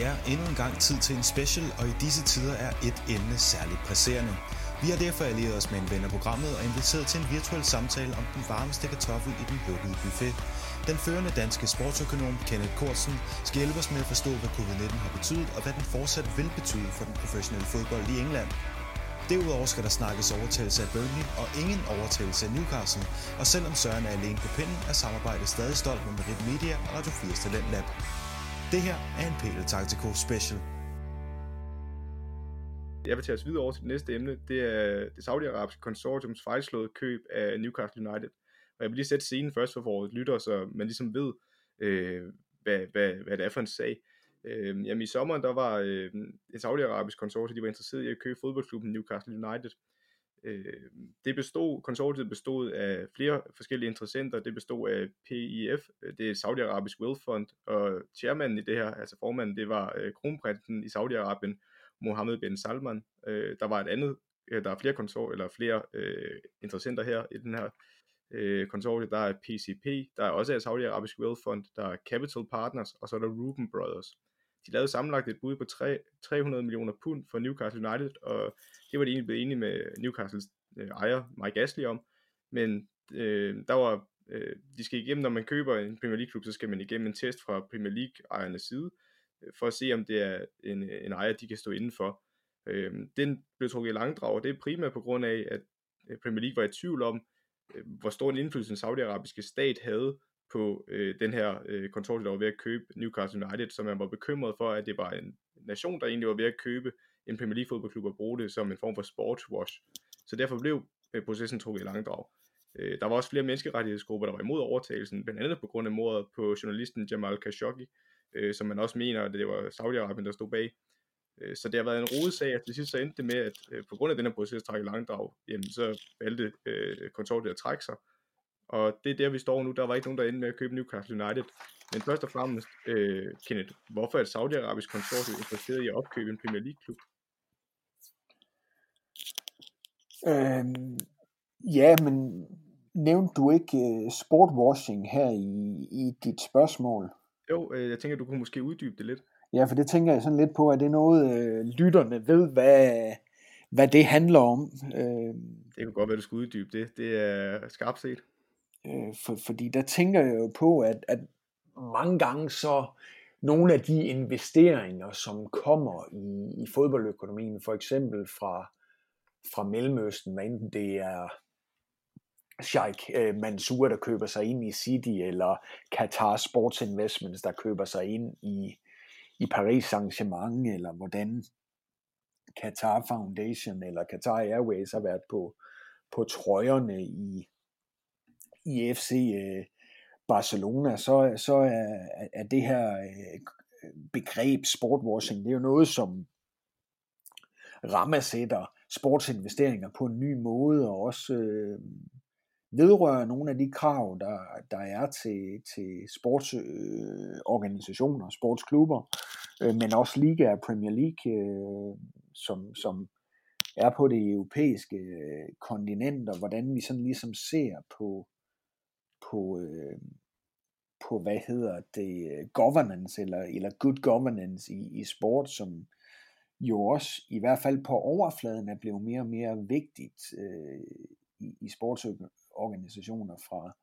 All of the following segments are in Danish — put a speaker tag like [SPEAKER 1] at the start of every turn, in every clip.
[SPEAKER 1] Det er endnu en gang tid til en special, og i disse tider er et emne særligt presserende. Vi har derfor allieret os med en ven af programmet og inviteret til en virtuel samtale om den varmeste kartoffel i den lukkede buffet. Den førende danske sportsøkonom Kenneth Kortsen skal hjælpe os med at forstå, hvad covid-19 har betydet, og hvad den fortsat vil betyde for den professionelle fodbold i England. Derudover skal der snakkes overtagelse af Burnley og ingen overtagelse af Newcastle, og selvom Søren er alene på pinden, er samarbejdet stadig stolt med Merit Media og Radio 4's Talent Lab. Det her er en PL Tactical Special.
[SPEAKER 2] Jeg vil tage os videre over til det næste emne. Det er det saudiarabiske konsortiums fejlslåede køb af Newcastle United. Og jeg vil lige sætte scenen først for vores lytter, så man ligesom ved, øh, hvad, hvad, hvad det er for en sag. Øh, jamen i sommeren, der var øh, et saudiarabisk konsortium, de var interesseret i at købe fodboldklubben Newcastle United. Øh, det bestod, konsortiet bestod af flere forskellige interessenter. Det bestod af PIF, øh, det er Saudi-Arabisk Wealth Fund, og chairmanden i det her, altså formanden, det var øh, kronprinsen i Saudi-Arabien, Mohammed bin Salman. Øh, der var et andet, øh, der er flere konsor eller flere øh, interessenter her i den her øh, konsortiet. Der er PCP, der er også af Saudi-Arabisk Wealth Fund, der er Capital Partners, og så er der Ruben Brothers. De lavede sammenlagt et bud på 3, 300 millioner pund for Newcastle United, og det var de egentlig blevet enige med Newcastles øh, ejer, Mike Ashley, om. Men øh, der var, øh, de skal igennem, når man køber en Premier League klub, så skal man igennem en test fra Premier League ejernes side, øh, for at se, om det er en, en ejer, de kan stå indenfor. Øh, den blev trukket i langdrag, og det er primært på grund af, at øh, Premier League var i tvivl om, øh, hvor stor en indflydelse den saudiarabiske stat havde på øh, den her øh, kontorlov der ved at købe Newcastle United, så man var bekymret for, at det var en nation, der egentlig var ved at købe en Premier League fodboldklub og bruge det som en form for sportswash. Så derfor blev øh, processen trukket i langdrag. Øh, der var også flere menneskerettighedsgrupper, der var imod overtagelsen, blandt andet på grund af mordet på journalisten Jamal Khashoggi, øh, som man også mener, at det var Saudi-Arabien, der stod bag. Øh, så det har været en rodet sag, og til sidst så endte det med, at øh, på grund af den her proces trække langdrag, jamen, så valgte øh, konsortiet at trække sig, og det er der, vi står nu. Der var ikke nogen, der endte med at købe Newcastle United. Men først og fremmest, øh, Kenneth, hvorfor er et saudiarabisk konsortium interesseret i at opkøbe en Premier League-klub?
[SPEAKER 3] Øhm, ja, men nævnte du ikke uh, sportwashing her i, i dit spørgsmål?
[SPEAKER 2] Jo, øh, jeg tænker, du kunne måske uddybe det lidt.
[SPEAKER 3] Ja, for det tænker jeg sådan lidt på, at det er noget, øh, lytterne ved, hvad, hvad det handler om. Øh,
[SPEAKER 2] det kunne godt være, du skulle uddybe det. Det er skarpt set.
[SPEAKER 3] Øh, for, fordi der tænker jeg jo på, at, at mange gange så nogle af de investeringer, som kommer i, i fodboldøkonomien, for eksempel fra, fra Mellemøsten, hvad enten det er Sheikh øh, Mansour, der køber sig ind i City, eller Qatar Sports Investments, der køber sig ind i, i Paris Saint-Germain, eller hvordan Qatar Foundation eller Qatar Airways har været på, på trøjerne i, i FC øh, Barcelona, så, så er, er det her øh, begreb sportwashing, det er jo noget, som rammesætter sportsinvesteringer på en ny måde, og også øh, vedrører nogle af de krav, der, der er til, til sportsorganisationer, øh, sportsklubber, øh, men også Liga og Premier League, øh, som, som er på det europæiske øh, kontinent, og hvordan vi sådan ligesom ser på, på, øh, på hvad hedder det, governance eller, eller good governance i, i sport, som jo også i hvert fald på overfladen er blevet mere og mere vigtigt øh, i, i sportsorganisationer fra,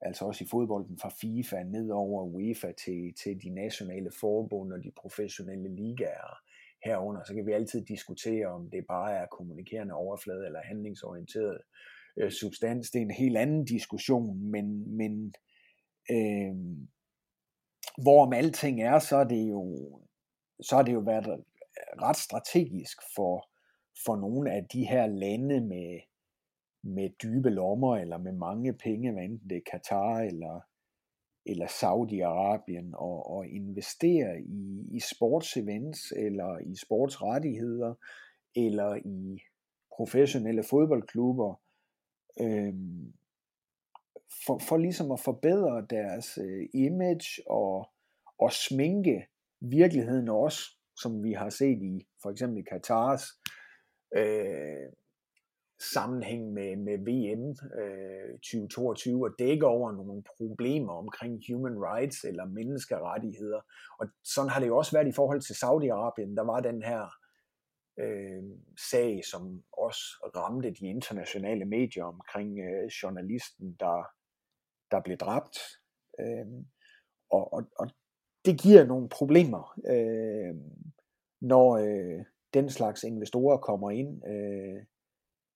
[SPEAKER 3] altså også i fodbolden fra FIFA ned over UEFA til, til de nationale forbund og de professionelle ligaer herunder, så kan vi altid diskutere, om det bare er kommunikerende overflade eller handlingsorienteret. øh, Øh, substans. Det er en helt anden diskussion, men, men øh, hvorom alting er, så er det jo så er det jo været ret strategisk for, for nogle af de her lande med, med dybe lommer eller med mange penge, hvad enten det er Katar eller, eller Saudi-Arabien, og, og investere i, i sportsevents eller i sportsrettigheder eller i professionelle fodboldklubber, øh, for, for ligesom at forbedre deres øh, image og, og sminke virkeligheden også, som vi har set i for eksempel Katars øh, sammenhæng med, med VM øh, 2022 og dækker over nogle problemer omkring human rights eller menneskerettigheder. Og sådan har det jo også været i forhold til Saudi-Arabien. Der var den her øh, sag, som også ramte de internationale medier omkring øh, journalisten, der, der blev dræbt. Øh, og, og, og det giver nogle problemer, øh, når øh, den slags investorer kommer ind øh,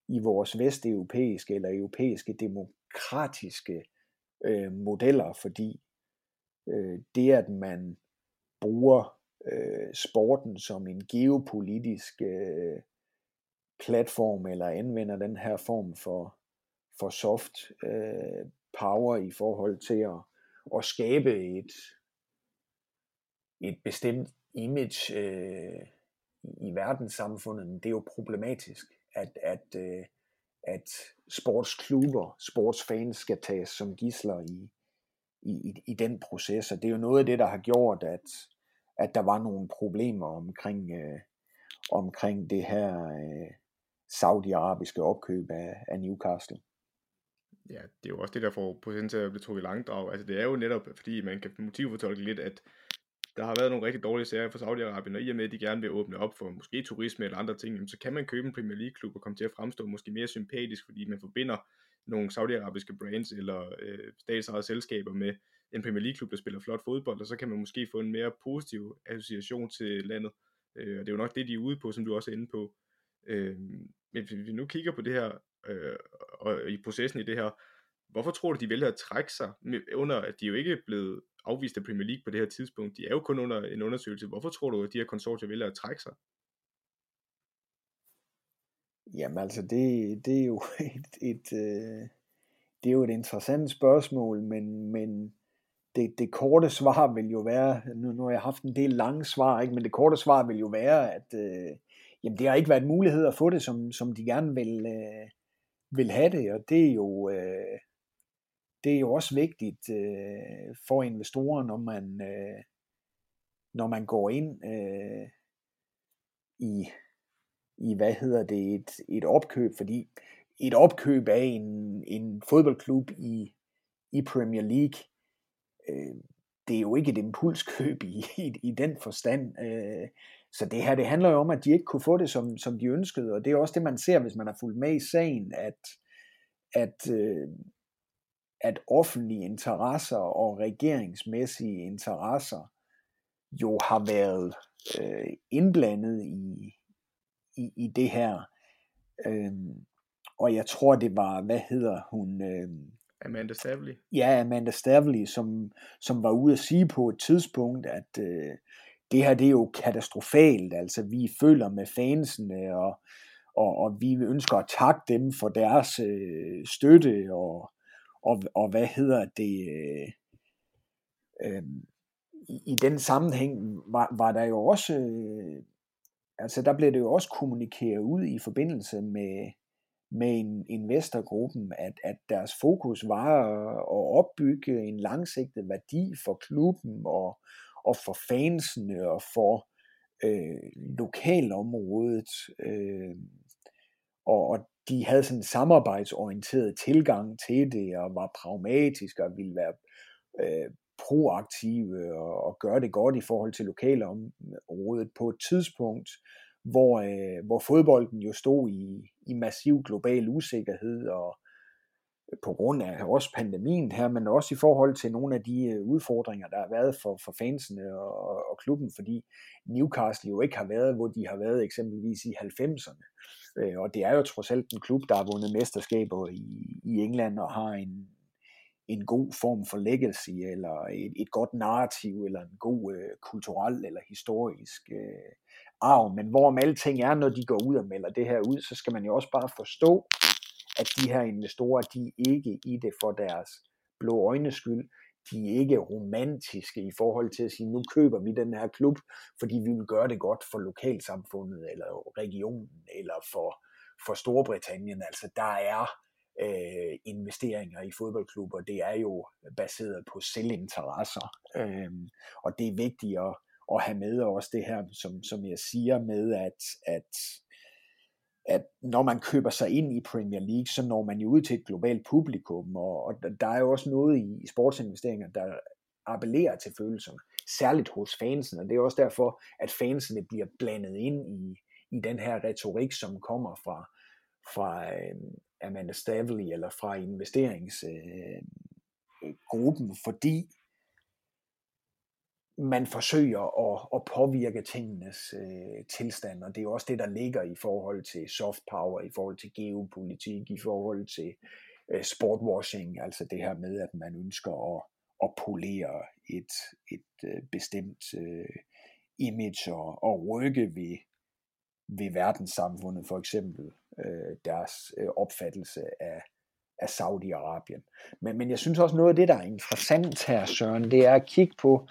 [SPEAKER 3] i vores vesteuropæiske eller europæiske demokratiske øh, modeller, fordi øh, det, at man bruger øh, sporten som en geopolitisk øh, platform, eller anvender den her form for, for soft øh, power i forhold til at, at skabe et, et bestemt image øh, i verdenssamfundet, det er jo problematisk, at, at, øh, at sportsklubber, sportsfans skal tages som gisler i, i, i den proces, og det er jo noget af det, der har gjort, at, at der var nogle problemer omkring, øh, omkring det her øh, saudiarabiske opkøb af, af Newcastle.
[SPEAKER 2] Ja, det er jo også det, der får potentielt til at blive trukket langdrag. Altså det er jo netop, fordi man kan motivfortolke lidt, at der har været nogle rigtig dårlige sager for Saudi-Arabien, og i og med, at de gerne vil åbne op for måske turisme eller andre ting, så kan man købe en Premier League-klub og komme til at fremstå måske mere sympatisk, fordi man forbinder nogle saudiarabiske brands eller øh, statsejede selskaber med en Premier League-klub, der spiller flot fodbold, og så kan man måske få en mere positiv association til landet. Øh, og det er jo nok det, de er ude på, som du også er inde på. Øh, men hvis vi nu kigger på det her, øh, og i processen i det her, hvorfor tror du, de vælger at trække sig, under at de jo ikke er blevet afvist af Premier League på det her tidspunkt? De er jo kun under en undersøgelse. Hvorfor tror du, at de her konsortier vælger at trække sig?
[SPEAKER 3] Jamen altså, det, det er jo et, et, øh, det er jo et interessant spørgsmål, men, men det, det korte svar vil jo være, nu, nu har jeg haft en del lange svar, ikke, men det korte svar vil jo være, at øh, jamen, det har ikke været mulighed at få det, som, som de gerne vil, øh, vil have det, og det er jo, øh, det er jo også vigtigt øh, for investorer, når man, øh, når man går ind øh, i, i, hvad hedder det, et, et opkøb, fordi et opkøb af en, en fodboldklub i, i Premier League, øh, det er jo ikke et impulskøb i, i, i den forstand. Øh, så det her, det handler jo om, at de ikke kunne få det, som, som de ønskede, og det er også det, man ser, hvis man har fulgt med i sagen, at, at, øh, at offentlige interesser og regeringsmæssige interesser jo har været øh, indblandet i, i, i det her. Øh, og jeg tror, det var, hvad hedder hun? Øh,
[SPEAKER 2] Amanda Stavely.
[SPEAKER 3] Ja, Amanda Stavely, som, som var ude at sige på et tidspunkt, at øh, det her det er jo katastrofalt. Altså, vi føler med fansene, og, og, og vi ønsker at takke dem for deres øh, støtte, og, og, og hvad hedder det... Øh, øh, i, I den sammenhæng var, var der jo også... Øh, altså, der blev det jo også kommunikeret ud i forbindelse med, med en investorgruppen, at, at deres fokus var at opbygge en langsigtet værdi for klubben og, og for fansene og for øh, lokalområdet. Øh, og, og de havde sådan en samarbejdsorienteret tilgang til det og var pragmatiske og ville være øh, proaktive og, og gøre det godt i forhold til lokalområdet på et tidspunkt, hvor, øh, hvor fodbolden jo stod i, i massiv global usikkerhed og på grund af også pandemien her, men også i forhold til nogle af de øh, udfordringer, der har været for, for fansene og, og klubben, fordi Newcastle jo ikke har været, hvor de har været eksempelvis i 90'erne. Øh, og det er jo trods alt en klub, der har vundet mesterskaber i, i England og har en, en god form for legacy, eller et, et godt narrativ, eller en god øh, kulturel eller historisk øh, arv. Men hvorom alting er, når de går ud og melder det her ud, så skal man jo også bare forstå, at de her investorer, de er ikke i det for deres blå øjnes skyld. De er ikke romantiske i forhold til at sige, nu køber vi den her klub, fordi vi vil gøre det godt for lokalsamfundet, eller regionen, eller for, for Storbritannien. Altså der er øh, investeringer i fodboldklubber, det er jo baseret på selvinteresser. Øh, og det er vigtigt at, at have med også det her, som, som jeg siger med, at, at at når man køber sig ind i Premier League, så når man jo ud til et globalt publikum, og, og der er jo også noget i sportsinvesteringer, der appellerer til følelserne, særligt hos fansen, og det er også derfor, at fansene bliver blandet ind i, i den her retorik, som kommer fra, fra øh, Amanda Stavely eller fra investeringsgruppen, øh, fordi man forsøger at, at påvirke tingenes øh, tilstand, og det er jo også det, der ligger i forhold til soft power, i forhold til geopolitik, i forhold til øh, sportwashing, altså det her med, at man ønsker at, at polere et, et øh, bestemt øh, image og, og rykke ved, ved verdenssamfundet, for eksempel øh, deres øh, opfattelse af, af Saudi-Arabien. Men, men jeg synes også noget af det, der er interessant her, Søren, det er at kigge på,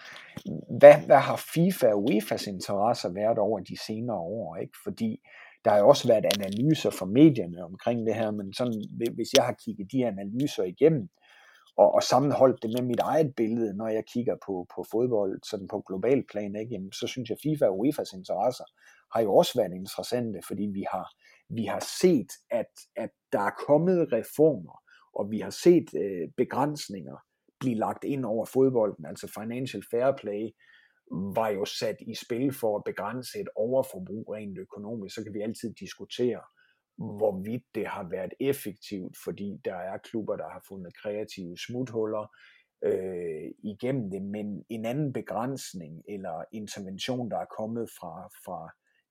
[SPEAKER 3] hvad, hvad har FIFA og UEFA's interesser været over de senere år, ikke? Fordi der har jo også været analyser fra medierne omkring det her, men sådan, hvis jeg har kigget de analyser igennem, og, og sammenholdt det med mit eget billede, når jeg kigger på, på fodbold, sådan på global plan, ikke? Jamen, så synes jeg, FIFA og UEFA's interesser har jo også været interessante, fordi vi har, vi har set, at, at der er kommet reformer, og vi har set øh, begrænsninger blive lagt ind over fodbolden, altså financial fair play var jo sat i spil for at begrænse et overforbrug rent økonomisk, så kan vi altid diskutere, hvorvidt det har været effektivt, fordi der er klubber, der har fundet kreative smuthuller øh, igennem det, men en anden begrænsning eller intervention, der er kommet fra, fra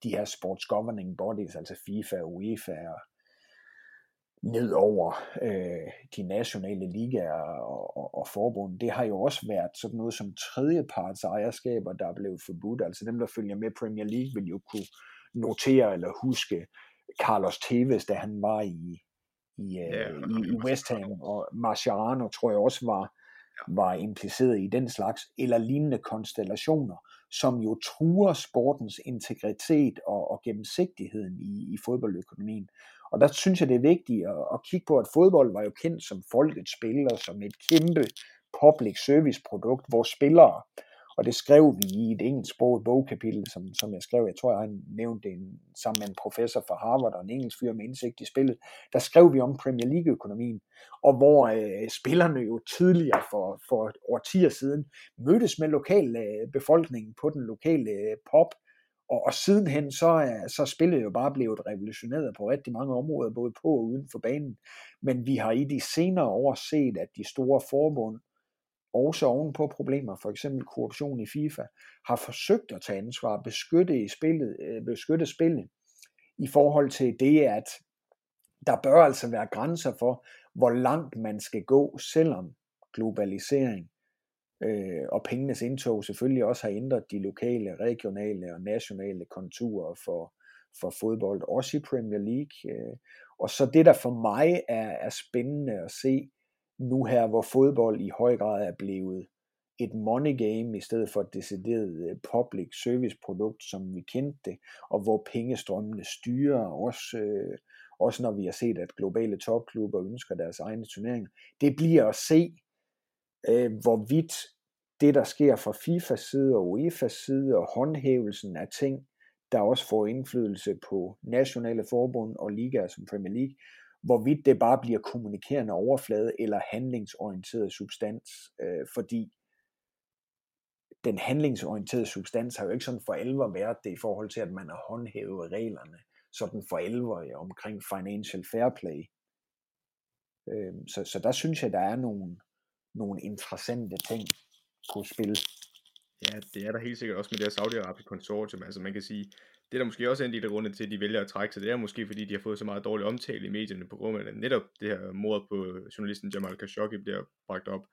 [SPEAKER 3] de her sports governing bodies, altså FIFA og UEFA og ned over øh, de nationale ligaer og, og, og forbund, det har jo også været sådan noget som tredjeparts ejerskaber, der er blevet forbudt. Altså dem, der følger med Premier League, vil jo kunne notere eller huske Carlos Tevez, da han var i, i, ja, øh, i, i West Ham, og Marciano tror jeg også var, var impliceret i den slags, eller lignende konstellationer, som jo truer sportens integritet og, og gennemsigtigheden i, i fodboldøkonomien. Og der synes jeg, det er vigtigt at, at kigge på, at fodbold var jo kendt som folkets spil og som et kæmpe public service produkt, hvor spillere, og det skrev vi i et engelsksproget bogkapitel, som, som jeg skrev, jeg tror, jeg har nævnt det sammen med en professor fra Harvard og en engelsk fyr med indsigt i spillet, der skrev vi om Premier League-økonomien, og hvor øh, spillerne jo tidligere for, for årtier siden mødtes med lokal øh, befolkningen på den lokale øh, pop, og, og sidenhen så øh, er så spillet jo bare blevet revolutioneret på rigtig mange områder, både på og uden for banen. Men vi har i de senere år set, at de store forbund, også ovenpå problemer, for eksempel korruption i FIFA, har forsøgt at tage ansvar, beskytte, i spillet, øh, beskytte spillet i forhold til det, at der bør altså være grænser for, hvor langt man skal gå, selvom globalisering øh, og pengenes indtog selvfølgelig også har ændret de lokale, regionale og nationale konturer for, for fodbold, også i Premier League. Øh. Og så det, der for mig er, er spændende at se nu her, hvor fodbold i høj grad er blevet et money game i stedet for et decideret øh, public service produkt, som vi kendte det, og hvor pengestrømmene styrer, også, øh, også når vi har set, at globale topklubber ønsker deres egne turneringer. Det bliver at se, øh, hvorvidt det, der sker fra FIFAs side og UEFAs side, og håndhævelsen af ting, der også får indflydelse på nationale forbund og ligaer som Premier League, hvorvidt det bare bliver kommunikerende overflade eller handlingsorienteret substans, øh, fordi den handlingsorienterede substans har jo ikke sådan for alvor været det i forhold til, at man har håndhævet reglerne sådan for alvor øh, omkring financial fair play. Øh, så, så der synes jeg, der er nogle, nogle interessante ting på spil.
[SPEAKER 2] Ja, det er der helt sikkert også med det her Saudi-Arabiske konsortium. Altså man kan sige, det er der måske også en del af grunden til, at de vælger at trække sig. Det er måske fordi, de har fået så meget dårlig omtale i medierne på grund af netop det her mord på journalisten Jamal Khashoggi bliver bragt op.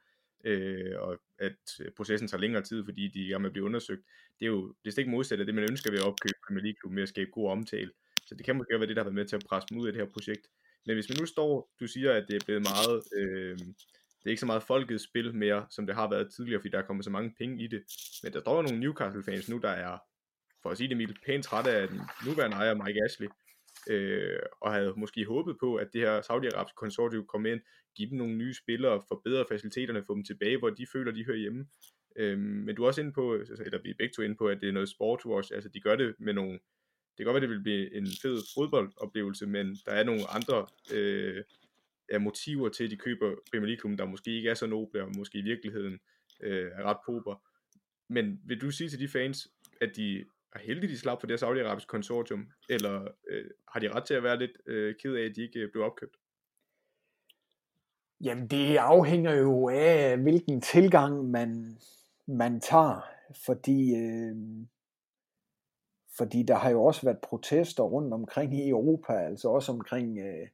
[SPEAKER 2] Øh, og at øh, processen tager længere tid, fordi de er med at blive undersøgt. Det er jo det er ikke modsat af det, man ønsker ved at opkøbe Premier League med at skabe god omtale. Så det kan måske være det, der har været med til at presse dem ud af det her projekt. Men hvis man nu står, du siger, at det er blevet meget øh, det er ikke så meget folkets spil mere, som det har været tidligere, fordi der er kommet så mange penge i det. Men der står jo nogle Newcastle-fans nu, der er, for at sige det mildt, pænt træt af den nuværende ejer Mike Ashley, øh, og havde måske håbet på, at det her Saudi-Arabiske konsortium kom ind, give dem nogle nye spillere, forbedre faciliteterne, få dem tilbage, hvor de føler, de hører hjemme. Øh, men du er også inde på, eller vi er begge to inde på, at det er noget sportswash, altså de gør det med nogle, det kan godt være, det vil blive en fed fodboldoplevelse, men der er nogle andre øh, er motiver til, at de køber Premier League-klubben, der måske ikke er så noble, og måske i virkeligheden øh, er ret pober. Men vil du sige til de fans, at de er heldige, de slap for det saudiarabiske konsortium, eller øh, har de ret til at være lidt øh, ked af, at de ikke øh, blev opkøbt?
[SPEAKER 3] Jamen det afhænger jo af, hvilken tilgang man, man tager, fordi, øh, fordi der har jo også været protester rundt omkring i Europa, altså også omkring øh,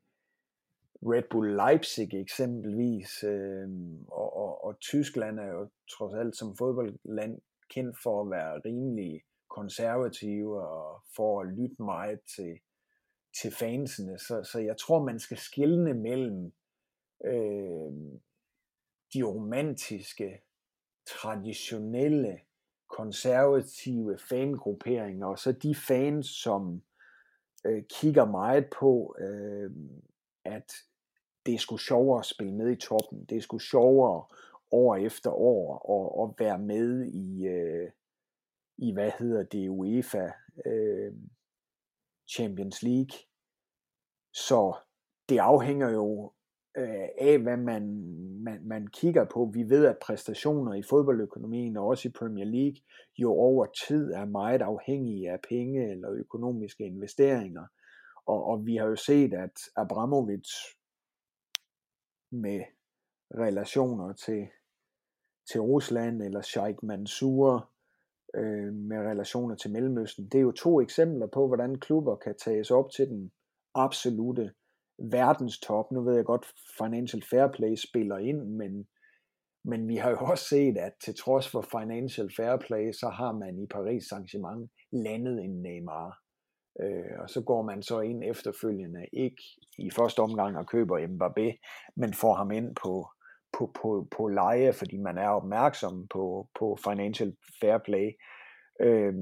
[SPEAKER 3] Red Bull Leipzig eksempelvis, øh, og, og, og Tyskland er jo trods alt som fodboldland kendt for at være rimelig konservative og for at lytte meget til, til fansene. Så, så jeg tror, man skal skille mellem øh, de romantiske, traditionelle, konservative fangrupperinger, og så de fans, som øh, kigger meget på, øh, at det er sgu sjovere at spille med i toppen, det er sgu sjovere år efter år at, at være med i, øh, i hvad hedder det, UEFA øh, Champions League. Så det afhænger jo øh, af, hvad man, man, man kigger på. Vi ved, at præstationer i fodboldøkonomien og også i Premier League jo over tid er meget afhængige af penge eller økonomiske investeringer. Og, og vi har jo set, at Abramovic med relationer til, til Rusland eller Sheikh Mansour øh, med relationer til Mellemøsten, det er jo to eksempler på, hvordan klubber kan tages op til den absolute verdenstop. Nu ved jeg godt, Financial Fair Play spiller ind, men, men vi har jo også set, at til trods for Financial Fair Play, så har man i Paris Saint-Germain landet en Neymar. Øh, og så går man så ind efterfølgende, ikke i første omgang og køber Mbappé, men får ham ind på, på, på, på leje, fordi man er opmærksom på, på Financial Fair Play. Øh,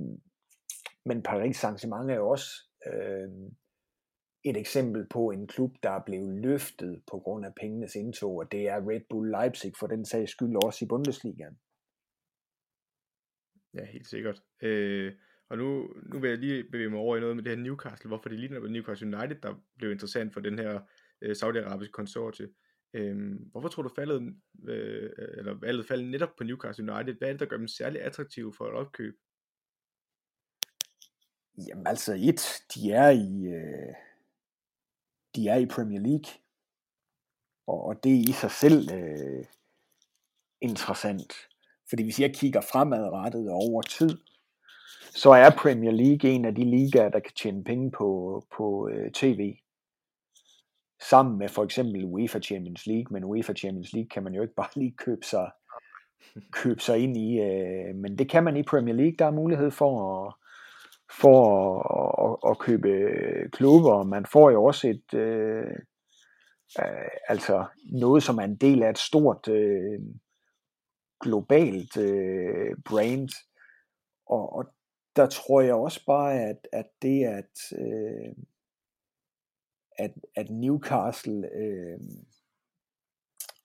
[SPEAKER 3] men Paris Saint-Germain er jo også øh, et eksempel på en klub, der er blevet løftet på grund af pengenes indtog, og det er Red Bull Leipzig for den sags skyld også i Bundesligaen.
[SPEAKER 2] Ja, helt sikkert. Øh, og nu, nu vil jeg lige bevæge mig over i noget med det her Newcastle, hvorfor det lige netop Newcastle United, der blev interessant for den her øh, saudiarabiske konsortie. Øh, hvorfor tror du faldet, øh, eller valget faldet netop på Newcastle United? Hvad er det, der gør dem særlig attraktive for et opkøb?
[SPEAKER 3] Jamen altså et, de er i, øh, de er i Premier League, og, og det er i sig selv øh, interessant. Fordi hvis jeg kigger fremadrettet over tid, så er Premier League en af de ligaer, der kan tjene penge på, på øh, tv. Sammen med for eksempel UEFA Champions League, men UEFA Champions League kan man jo ikke bare lige købe sig, købe sig ind i. Øh, men det kan man i Premier League. Der er mulighed for at, for at, at, at købe klubber. Man får jo også et, øh, øh, altså noget, som er en del af et stort øh, globalt øh, brand. Og, og der tror jeg også bare, at, at det, at, øh, at, at Newcastle øh,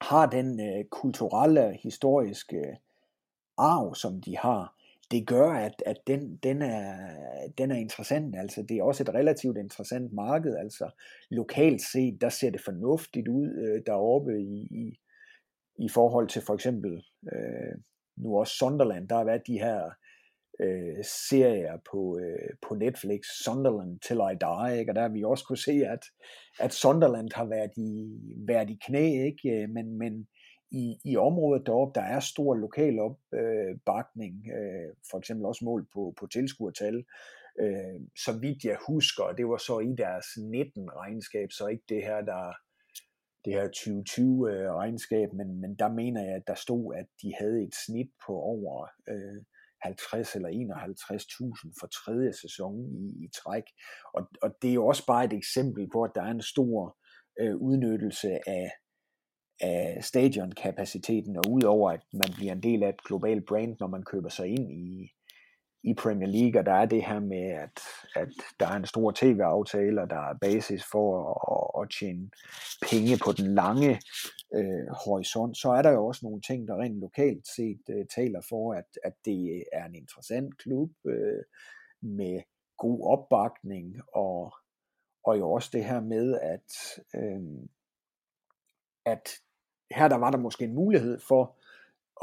[SPEAKER 3] har den øh, kulturelle, historiske arv, som de har, det gør, at, at den, den, er, den er interessant. Altså, det er også et relativt interessant marked. Altså, lokalt set, der ser det fornuftigt ud øh, deroppe i, i, i forhold til for eksempel øh, nu også Sunderland. Der har været de her øh, serier på, øh, på Netflix, Sunderland Till I Die, ikke? og der har vi også kunne se, at, at Sunderland har været i, været i knæ, ikke? Øh, men, men i, i området deroppe, der er stor lokal opbakning, øh, øh, for eksempel også mål på, på tilskuertal, øh, så vidt jeg husker, det var så i deres 19 regnskab, så ikke det her, der det her 2020-regnskab, øh, men, men der mener jeg, at der stod, at de havde et snit på over øh, 50 eller 51.000 for tredje sæson i, i træk. Og, og det er jo også bare et eksempel på, at der er en stor øh, udnyttelse af, af stadionkapaciteten, og udover at man bliver en del af et globalt brand, når man køber sig ind i, i Premier League, og der er det her med, at, at der er en stor tv-aftale, og der er basis for at, at tjene penge på den lange øh, horisont, så er der jo også nogle ting, der rent lokalt set øh, taler for, at, at det er en interessant klub øh, med god opbakning, og, og jo også det her med, at, øh, at her der var der måske en mulighed for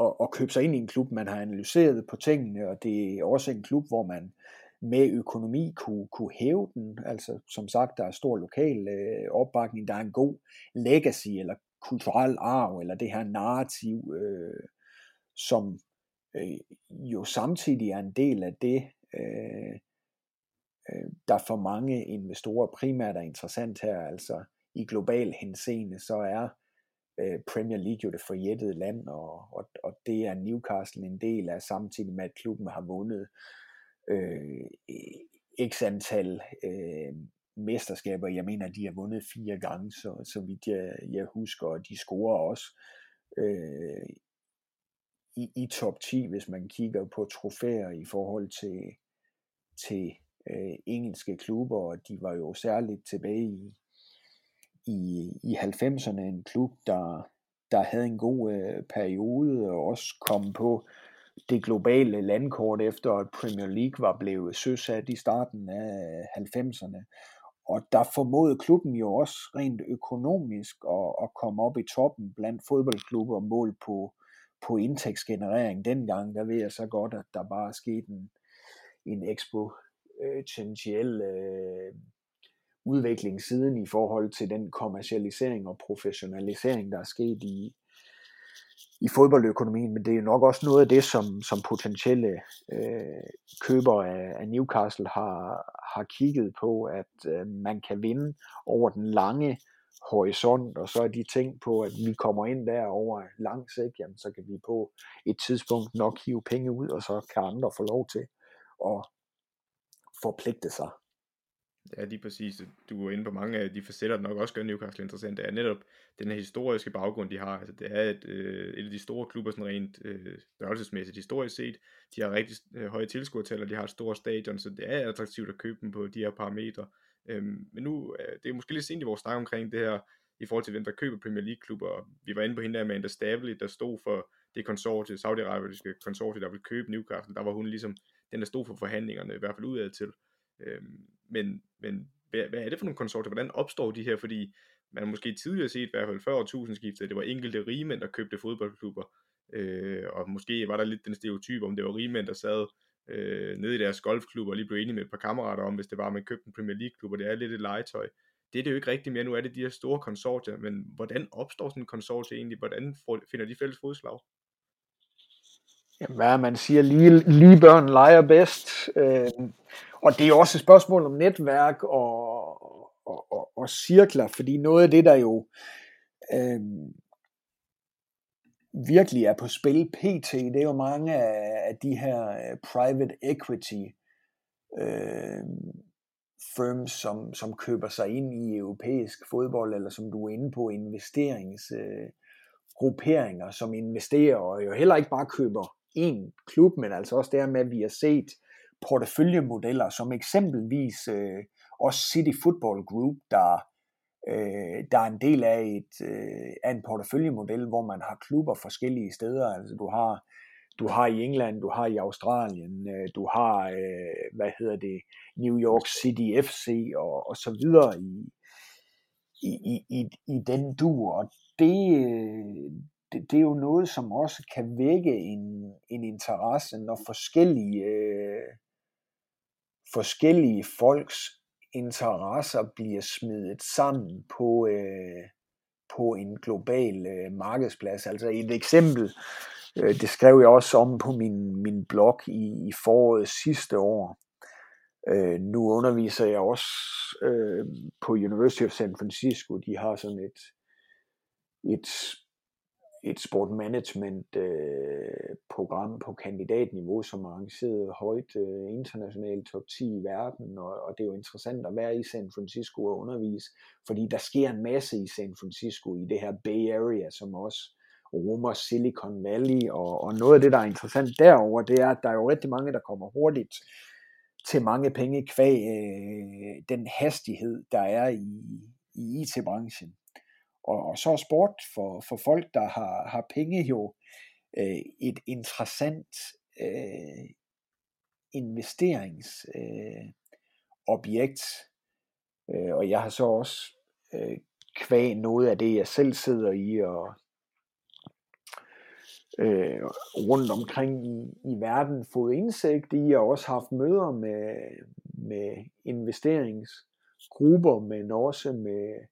[SPEAKER 3] at, at købe sig ind i en klub, man har analyseret på tingene, og det er også en klub, hvor man med økonomi kunne, kunne hæve den. Altså som sagt, der er stor lokal øh, opbakning, der er en god legacy eller kulturel arv, eller det her narrativ, øh, som øh, jo samtidig er en del af det, øh, øh, der for mange investorer primært er interessant her, altså i global henseende, så er øh, Premier League jo det forjættede land, og, og, og det er Newcastle en del af, samtidig med at klubben har vundet øh, x antal øh, mesterskaber. Jeg mener, de har vundet fire gange, så, så vidt jeg, jeg husker, og de scorer også øh, i, i top 10, hvis man kigger på trofæer i forhold til, til øh, engelske klubber, og de var jo særligt tilbage i, i, i 90'erne en klub, der, der havde en god øh, periode og også kom på det globale landkort efter at Premier League var blevet søsat i starten af 90'erne. Og der formåede klubben jo også rent økonomisk at, at komme op i toppen blandt fodboldklubber mål på, på indtægtsgenerering. Dengang, der ved jeg så godt, at der bare skete en, en eksponentiel øh, udvikling siden i forhold til den kommercialisering og professionalisering, der er sket i, i fodboldøkonomien, men det er nok også noget af det, som, som potentielle øh, købere af, af Newcastle har, har kigget på, at øh, man kan vinde over den lange horisont, og så er de tænkt på, at vi kommer ind der over lang sigt, jamen så kan vi på et tidspunkt nok hive penge ud, og så kan andre få lov til at forpligte sig.
[SPEAKER 2] Ja, lige præcis. Du er inde på mange af de facetter, der nok også gør Newcastle interessant. Det er netop den her historiske baggrund, de har. Altså, det er et, øh, et af de store klubber, sådan rent øh, størrelsesmæssigt historisk set. De har rigtig øh, høje tilskuertal, og de har et stort stadion, så det er attraktivt at købe dem på de her parametre. Øhm, men nu, øh, det er måske lidt sent i vores snak omkring det her, i forhold til hvem der køber Premier League-klubber. Vi var inde på hende der Amanda Stavely, der stod for det konsortie, Saudi-Arabiske konsortie, der ville købe Newcastle. Der var hun ligesom den, der stod for forhandlingerne, i hvert fald udad til. Øhm, men men hvad, hvad er det for nogle konsortier? Hvordan opstår de her? Fordi man har måske tidligere set, i hvert fald før årtusindskiftet, det var enkelte rigmænd, der købte fodboldklubber. Øh, og måske var der lidt den stereotyp, om det var rigmænd, der sad øh, nede i deres golfklubber og lige blev enige med et par kammerater om, hvis det var, at man købte en Premier League-klub, og det er lidt et legetøj. Det er det jo ikke rigtigt mere. Nu er det de her store konsortier, men hvordan opstår sådan en konsortie egentlig? Hvordan finder de fælles fodslag?
[SPEAKER 3] Jamen, hvad man siger, lige, lige børn leger bedst. Øh, og det er også et spørgsmål om netværk og, og, og, og cirkler, fordi noget af det, der jo øh, virkelig er på spil pt, det er jo mange af, af de her øh, private equity øh, firms, som, som køber sig ind i europæisk fodbold, eller som du er inde på, investeringsgrupperinger, øh, som investerer, og jo heller ikke bare køber én klub, men altså også det med, at vi har set porteføljemodeller, som eksempelvis øh, også City Football Group, der, øh, der er en del af, et, øh, af en porteføljemodel, hvor man har klubber forskellige steder. Altså du har, du har i England, du har i Australien, øh, du har, øh, hvad hedder det, New York City FC og, og så videre i, i, i, i, i den duer. og det, øh, det, det er jo noget, som også kan vække en, en interesse, når forskellige, øh, forskellige folks interesser bliver smidt sammen på, øh, på en global øh, markedsplads. Altså et eksempel, øh, det skrev jeg også om på min, min blog i, i foråret sidste år. Øh, nu underviser jeg også øh, på University of San Francisco. De har sådan et, et et sport management øh, program på kandidatniveau, som er arrangeret højt øh, internationalt top 10 i verden, og, og det er jo interessant at være i San Francisco og undervise, fordi der sker en masse i San Francisco, i det her Bay Area, som også rummer Silicon Valley, og, og noget af det, der er interessant derover, det er, at der er jo rigtig mange, der kommer hurtigt til mange penge kvæg øh, den hastighed, der er i, i IT-branchen. Og, og så er sport for, for folk, der har, har penge jo øh, et interessant øh, investerings øh, objekt. Øh, og jeg har så også øh, kvæg noget af det, jeg selv sidder i og øh, rundt omkring i, i verden fået indsigt i, og også haft møder med, med investeringsgrupper, men også med,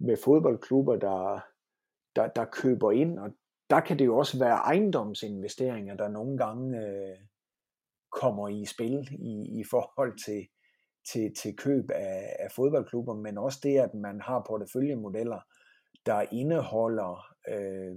[SPEAKER 3] med fodboldklubber, der, der, der køber ind, og der kan det jo også være ejendomsinvesteringer, der nogle gange øh, kommer i spil i, i forhold til, til, til køb af, af fodboldklubber, men også det, at man har porteføljemodeller, der indeholder øh,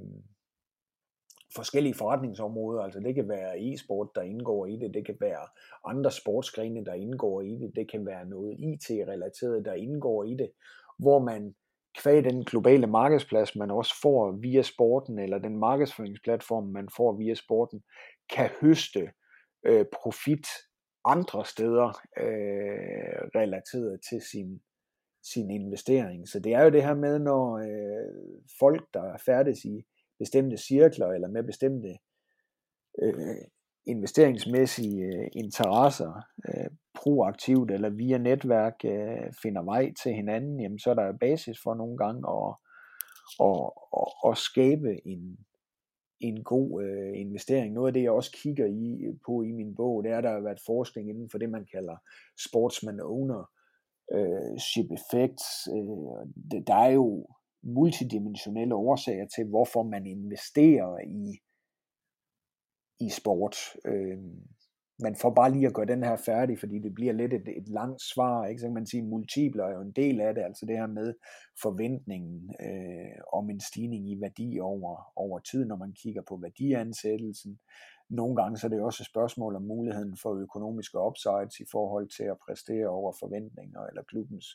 [SPEAKER 3] forskellige forretningsområder. Altså det kan være e-sport, der indgår i det, det kan være andre sportsgrene, der indgår i det, det kan være noget IT-relateret, der indgår i det, hvor man kvæg den globale markedsplads, man også får via sporten, eller den markedsføringsplatform, man får via sporten, kan høste øh, profit andre steder øh, relateret til sin, sin investering. Så det er jo det her med, når øh, folk, der færdes i bestemte cirkler eller med bestemte øh, investeringsmæssige øh, interesser øh, proaktivt eller via netværk øh, finder vej til hinanden, jamen så er der basis for nogle gange at, at, at, at skabe en, en god øh, investering. Noget af det, jeg også kigger i, på i min bog, det er, at der har været forskning inden for det, man kalder sportsman owner, øh, ship effects. Øh, det, der er jo multidimensionelle årsager til, hvorfor man investerer i, i sport. Øh, man får bare lige at gøre den her færdig, fordi det bliver lidt et, et langt svar, ikke? så kan man sige, multipler er jo en del af det, altså det her med forventningen øh, om en stigning i værdi over, over tid, når man kigger på værdiansættelsen. Nogle gange så er det også et spørgsmål om muligheden for økonomiske upsides i forhold til at præstere over forventninger, eller klubbens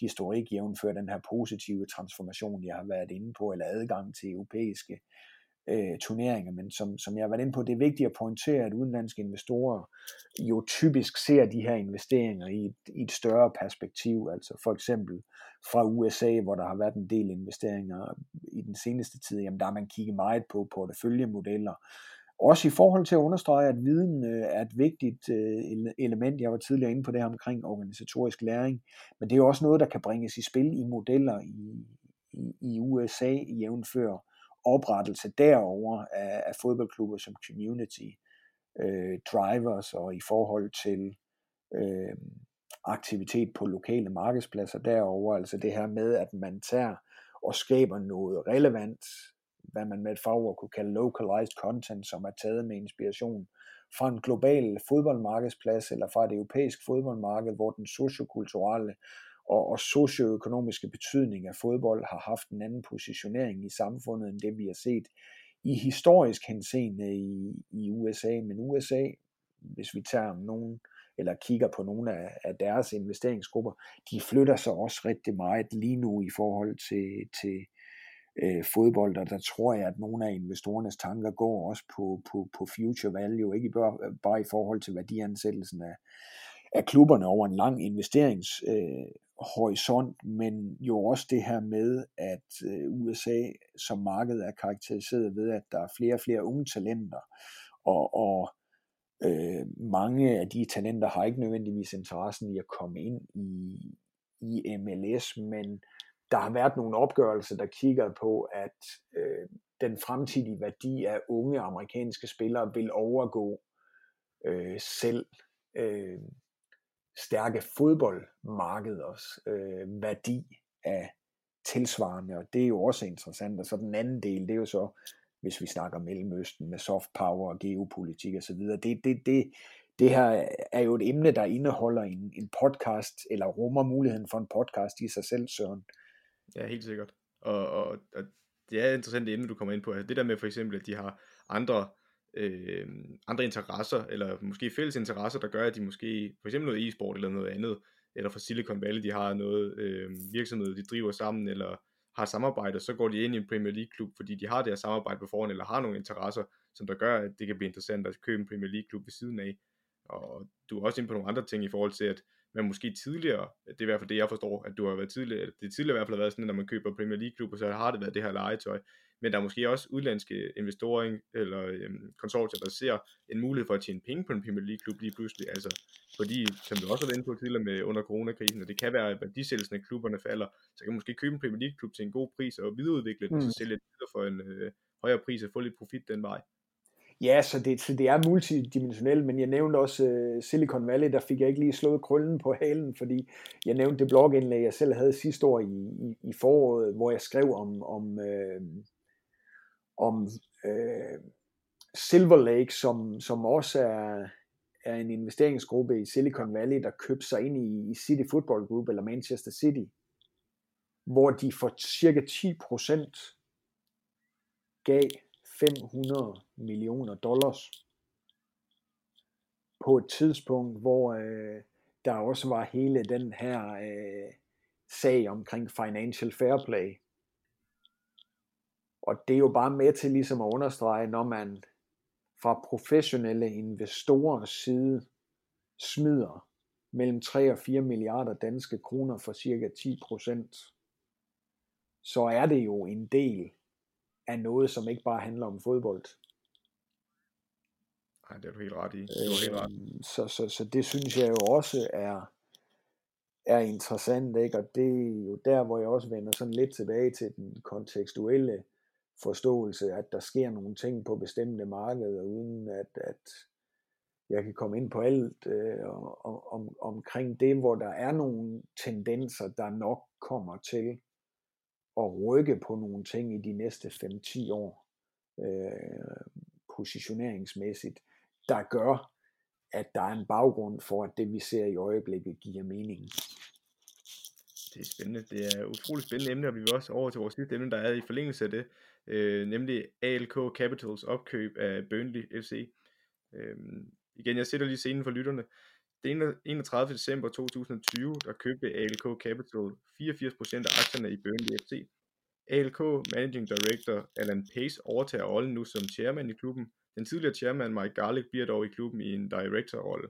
[SPEAKER 3] historik, jævnfører den her positive transformation, jeg har været inde på, eller adgang til europæiske øh, Øh, turneringer, men som, som jeg har været inde på, det er vigtigt at pointere, at udenlandske investorer jo typisk ser de her investeringer i et, i et større perspektiv, altså for eksempel fra USA, hvor der har været en del investeringer i den seneste tid, jamen der har man kigget meget på porteføljemodeller, også i forhold til at understrege, at viden øh, er et vigtigt øh, element. Jeg var tidligere inde på det her omkring organisatorisk læring, men det er jo også noget, der kan bringes i spil i modeller i, i, i USA, jævnfør oprettelse derover af, af fodboldklubber som community øh, drivers og i forhold til øh, aktivitet på lokale markedspladser derover, altså det her med, at man tager og skaber noget relevant, hvad man med et fagord kunne kalde localized content, som er taget med inspiration fra en global fodboldmarkedsplads eller fra et europæisk fodboldmarked, hvor den sociokulturelle og, og socioøkonomiske betydning af fodbold har haft en anden positionering i samfundet, end det vi har set i historisk henseende i, i USA. Men USA, hvis vi tager nogen, eller kigger på nogle af, af deres investeringsgrupper, de flytter sig også rigtig meget lige nu i forhold til, til øh, fodbold, og der tror jeg, at nogle af investorernes tanker går også på, på, på future value, ikke bare, bare i forhold til værdiansættelsen af, af klubberne over en lang investeringshorisont, øh, men jo også det her med, at øh, USA som marked er karakteriseret ved, at der er flere og flere unge talenter, og, og øh, mange af de talenter har ikke nødvendigvis interessen i at komme ind i, i MLS, men der har været nogle opgørelser, der kigger på, at øh, den fremtidige værdi af unge amerikanske spillere vil overgå øh, selv øh, stærke fodboldmarkeders øh, værdi af tilsvarende, og det er jo også interessant. Og så den anden del, det er jo så, hvis vi snakker Mellemøsten med soft power og geopolitik osv., det, det, det, det her er jo et emne, der indeholder en, en podcast, eller rummer muligheden for en podcast i sig selv, Søren.
[SPEAKER 2] Ja, helt sikkert. Og, og, og det er et interessant emne, du kommer ind på. Altså det der med for eksempel, at de har andre øh, andre interesser, eller måske fælles interesser, der gør, at de måske, for eksempel noget e-sport eller noget andet, eller fra Silicon Valley, de har noget øh, virksomhed, de driver sammen, eller har samarbejde, så går de ind i en Premier League klub, fordi de har det her samarbejde på forhånd, eller har nogle interesser, som der gør, at det kan blive interessant at købe en Premier League klub ved siden af. Og du er også inde på nogle andre ting i forhold til, at man måske tidligere, det er i hvert fald det, jeg forstår, at du har været tidligere, det tidligere i hvert fald har været sådan, at når man køber Premier League klubber, så har det været det her legetøj men der er måske også udlandske investorer eller øhm, konsortier, der ser en mulighed for at tjene penge på en Premier League-klub lige pludselig, altså fordi, som du også har været inde på tidligere med under coronakrisen, og det kan være, at værdisættelsen af klubberne falder, så kan man måske købe en Premier League-klub til en god pris og videreudvikle den, mm. og så mm. sælge det for en øh, højere pris og få lidt profit den vej.
[SPEAKER 3] Ja, så det, så det er multidimensionelt, men jeg nævnte også uh, Silicon Valley, der fik jeg ikke lige slået krøllen på halen, fordi jeg nævnte det blogindlæg, jeg selv havde sidste år i, i, i foråret, hvor jeg skrev om, om, uh, om øh, Silver Lake, som, som også er, er en investeringsgruppe i Silicon Valley, der købte sig ind i, i City Football Group, eller Manchester City, hvor de for cirka 10% gav 500 millioner dollars på et tidspunkt, hvor øh, der også var hele den her øh, sag omkring financial fair play. Og det er jo bare med til ligesom at understrege, når man fra professionelle investorers side smider mellem 3 og 4 milliarder danske kroner for cirka 10 procent, så er det jo en del af noget, som ikke bare handler om fodbold.
[SPEAKER 2] Nej, det er du helt ret i. Det er helt ret.
[SPEAKER 3] Øhm, så, så, så det synes jeg jo også er, er interessant, ikke? og det er jo der, hvor jeg også vender sådan lidt tilbage til den kontekstuelle forståelse, at der sker nogle ting på bestemte markeder, uden at, at jeg kan komme ind på alt øh, om, om, omkring det, hvor der er nogle tendenser, der nok kommer til at rykke på nogle ting i de næste 5-10 år, øh, positioneringsmæssigt, der gør, at der er en baggrund for, at det vi ser i øjeblikket giver mening.
[SPEAKER 2] Det er spændende. Det er utroligt spændende emne, og vi vil også over til vores sidste emne, der er i forlængelse af det, øh, nemlig ALK Capitals opkøb af Burnley FC. Øh, igen, jeg sætter lige scenen for lytterne. Den 31. december 2020, der købte ALK Capital 84% af aktierne i Burnley FC. ALK Managing Director Alan Pace overtager rollen nu som chairman i klubben. Den tidligere chairman Mike Garlick bliver dog i klubben i en director-rolle.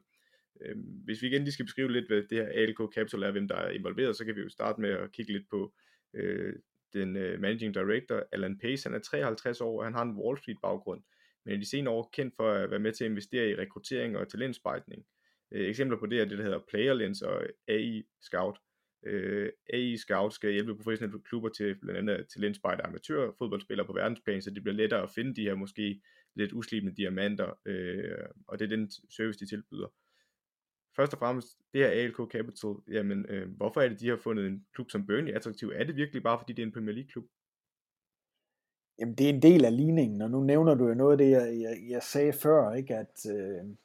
[SPEAKER 2] Øhm, hvis vi igen lige skal beskrive lidt, hvad det her ALK Capital er, hvem der er involveret, så kan vi jo starte med at kigge lidt på øh, den øh, managing director, Alan Pace. Han er 53 år, og han har en Wall Street baggrund, men i de senere år kendt for at være med til at investere i rekruttering og talentspejtning. Øh, eksempler på det er det, der hedder Playerlens og AI Scout. Øh, AI Scout skal hjælpe professionelle klubber til blandt andet at talentspejde amatør fodboldspillere på verdensplan, så det bliver lettere at finde de her måske lidt uslibende diamanter, øh, og det er den service, de tilbyder. Først og fremmest, det her ALK Capital, jamen, øh, hvorfor er det, de har fundet en klub som Burnley attraktiv? Er det virkelig bare, fordi det er en Premier League-klub?
[SPEAKER 3] Jamen, det er en del af ligningen, og nu nævner du jo noget af det, jeg, jeg, jeg sagde før, ikke? at øh,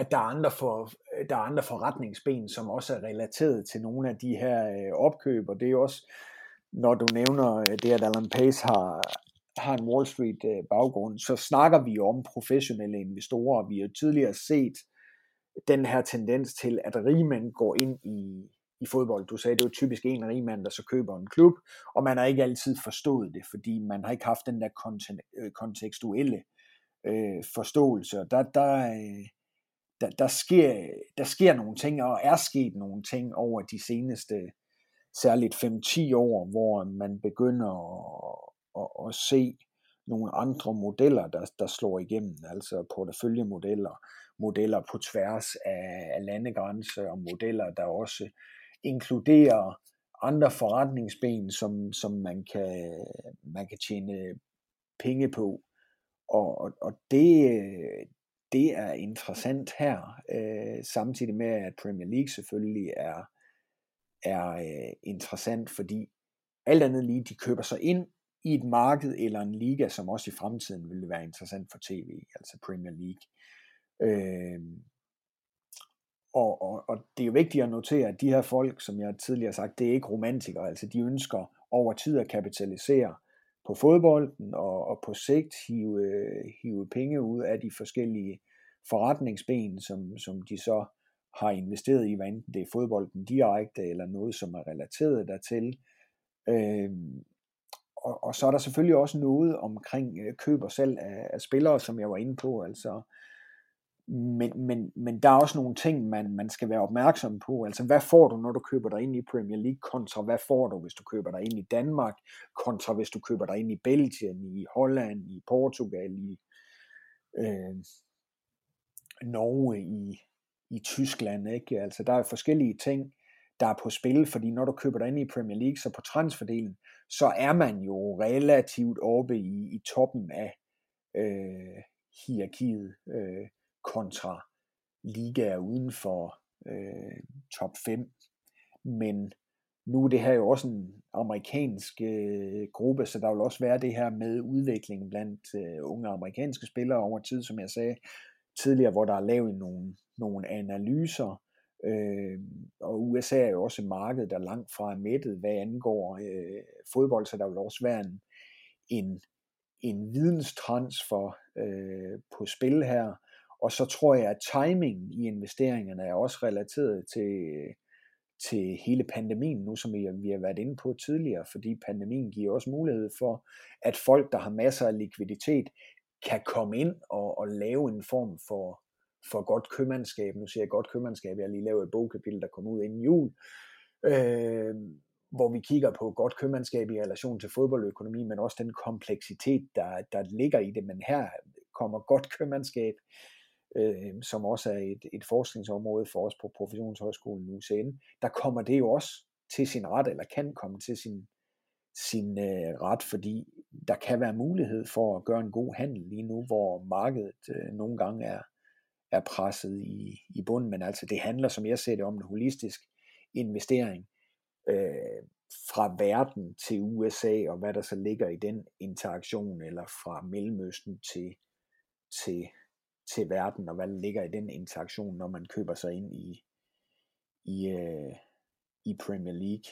[SPEAKER 3] at der er andre, for, der er andre forretningsben, som også er relateret til nogle af de her øh, opkøb, og det er jo også, når du nævner øh, det, at Alan Pace har, har en Wall Street-baggrund, øh, så snakker vi om professionelle investorer. Vi har jo tidligere set den her tendens til, at rigmænd går ind i, i fodbold. Du sagde, det er jo typisk en rigmand, der så køber en klub, og man har ikke altid forstået det, fordi man har ikke haft den der øh, kontekstuelle øh, forståelse. Og der, der, øh, der, der, sker, der sker nogle ting, og er sket nogle ting over de seneste særligt 5-10 år, hvor man begynder at, at, at se nogle andre modeller, der, der slår igennem, altså porteføljemodeller, modeller på tværs af, af landegrænser, og modeller, der også inkluderer andre forretningsben, som, som man, kan, man kan tjene penge på. Og, og, og det, det er interessant her, øh, samtidig med at Premier League selvfølgelig er, er øh, interessant, fordi alt andet lige, de køber sig ind i et marked eller en liga, som også i fremtiden ville være interessant for tv, altså Premier League. Øh, og, og, og det er jo vigtigt at notere, at de her folk, som jeg tidligere har sagt, det er ikke romantikere, altså de ønsker over tid at kapitalisere på fodbolden og, og på sigt hive, hive penge ud af de forskellige forretningsben, som, som de så har investeret i, hvad enten det er fodbolden direkte eller noget, som er relateret dertil. Øh, og, og så er der selvfølgelig også noget omkring øh, køb og salg af, af spillere, som jeg var inde på. Altså, men, men, men der er også nogle ting, man, man skal være opmærksom på. Altså, hvad får du, når du køber dig ind i Premier League, kontra hvad får du, hvis du køber dig ind i Danmark, kontra hvis du køber dig ind i Belgien, i Holland, i Portugal, i øh, Norge, i, i Tyskland. Ikke? Altså, der er forskellige ting, der er på spil, fordi når du køber dig ind i Premier League, så på transferdelen, så er man jo relativt oppe i, i toppen af øh, hierarkiet. Øh, kontra ligaer uden for øh, top 5. Men nu er det her jo også en amerikansk øh, gruppe, så der vil også være det her med udvikling blandt øh, unge amerikanske spillere over tid, som jeg sagde tidligere, hvor der er lavet nogle, nogle analyser. Øh, og USA er jo også et marked, der langt fra er mættet, hvad angår øh, fodbold, så der vil også være en, en, en videnstransfer øh, på spil her, og så tror jeg, at timingen i investeringerne er også relateret til, til hele pandemien nu, som vi, vi har været inde på tidligere, fordi pandemien giver også mulighed for, at folk, der har masser af likviditet, kan komme ind og, og lave en form for, for godt købmandskab. Nu siger jeg godt købmandskab, jeg har lige lavet et bogkapitel, der kom ud inden jul, øh, hvor vi kigger på godt købmandskab i relation til fodboldøkonomi, men også den kompleksitet, der, der ligger i det. Men her kommer godt købmandskab øh, som også er et, et forskningsområde for os på Professionshøjskolen UCN, der kommer det jo også til sin ret, eller kan komme til sin, sin øh, ret, fordi der kan være mulighed for at gøre en god handel lige nu, hvor markedet øh, nogle gange er, er presset i, i bunden, men altså det handler, som jeg ser det, om en holistisk investering øh, fra verden til USA, og hvad der så ligger i den interaktion, eller fra Mellemøsten til, til til verden, og hvad der ligger i den interaktion, når man køber sig ind i, i, øh, i Premier League.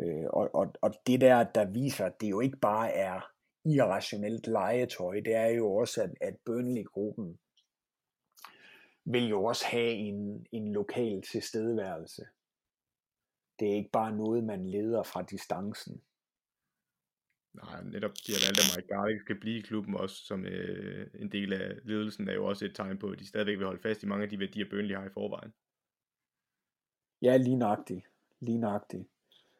[SPEAKER 3] Øh, og, og, og det der, der viser, at det jo ikke bare er irrationelt legetøj, det er jo også, at, at Burnley-gruppen vil jo også have en, en lokal tilstedeværelse. Det er ikke bare noget, man leder fra distancen.
[SPEAKER 2] Nej, netop de har valgt, at Mike Garlic skal blive i klubben også som øh, en del af ledelsen, er jo også et tegn på, at de stadigvæk vil holde fast i mange af de værdier, Burnley har i forvejen.
[SPEAKER 3] Ja, lige nøjagtigt. Lige nøjagtigt.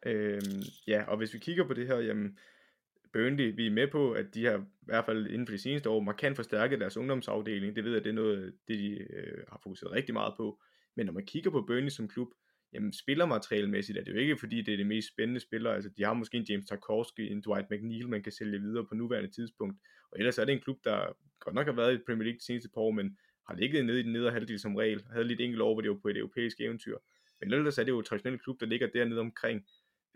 [SPEAKER 2] Øhm, ja, og hvis vi kigger på det her, jamen, Burnley, vi er med på, at de har i hvert fald inden for de seneste år markant forstærket deres ungdomsafdeling. Det ved jeg, det er noget, det de øh, har fokuseret rigtig meget på. Men når man kigger på Burnley som klub, jamen spillermaterialmæssigt er det jo ikke, fordi det er det mest spændende spiller. Altså, de har måske en James Tarkovsky, en Dwight McNeil, man kan sælge videre på nuværende tidspunkt. Og ellers er det en klub, der godt nok har været i Premier League de seneste par år, men har ligget nede i den nedre halvdel som regel. Havde lidt enkelt over, hvor det var på et europæisk eventyr. Men ellers er det jo en traditionel klub, der ligger dernede omkring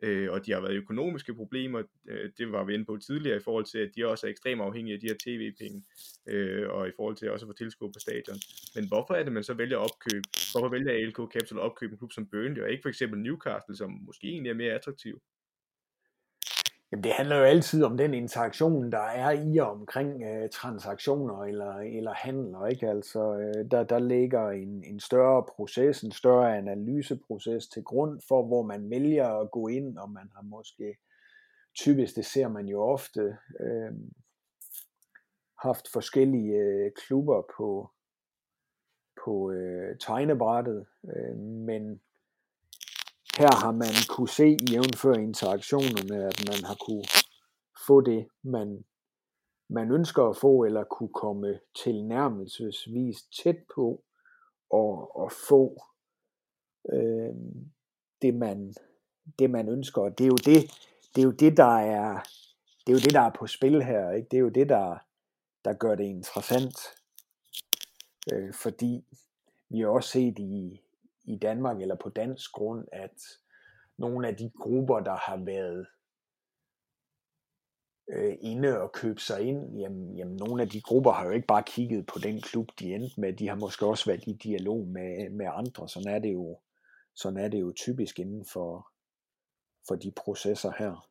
[SPEAKER 2] øh, og de har været økonomiske problemer, øh, det var vi inde på tidligere, i forhold til, at de også er ekstremt afhængige af de her tv-penge, øh, og i forhold til også at få tilskud på stadion. Men hvorfor er det, man så vælger at opkøbe, hvorfor vælger ALK Capital at opkøbe en klub som Burnley, og ikke for eksempel Newcastle, som måske egentlig er mere attraktiv?
[SPEAKER 3] Jamen, det handler jo altid om den interaktion, der er i og omkring øh, transaktioner eller, eller handler. Ikke? Altså, øh, der, der ligger en, en større proces, en større analyseproces til grund for, hvor man vælger at gå ind, og man har måske typisk, det ser man jo ofte, øh, haft forskellige øh, klubber på, på øh, tegnebrættet, øh, men her har man kunne se i jævnfør interaktionerne, at man har kunne få det, man, man ønsker at få, eller kunne komme tilnærmelsesvis tæt på, og, og få øh, det, man, det, man ønsker. Og det er jo det, det er jo det, der er, det er jo det, der er på spil her. Ikke? Det er jo det, der, der gør det interessant. Øh, fordi vi har også set i, i Danmark eller på dansk grund, at nogle af de grupper, der har været øh, inde og købe sig ind, jamen, jamen nogle af de grupper har jo ikke bare kigget på den klub, de endte med, de har måske også været i dialog med, med andre, sådan er det jo, sådan er det jo typisk inden for, for de processer her.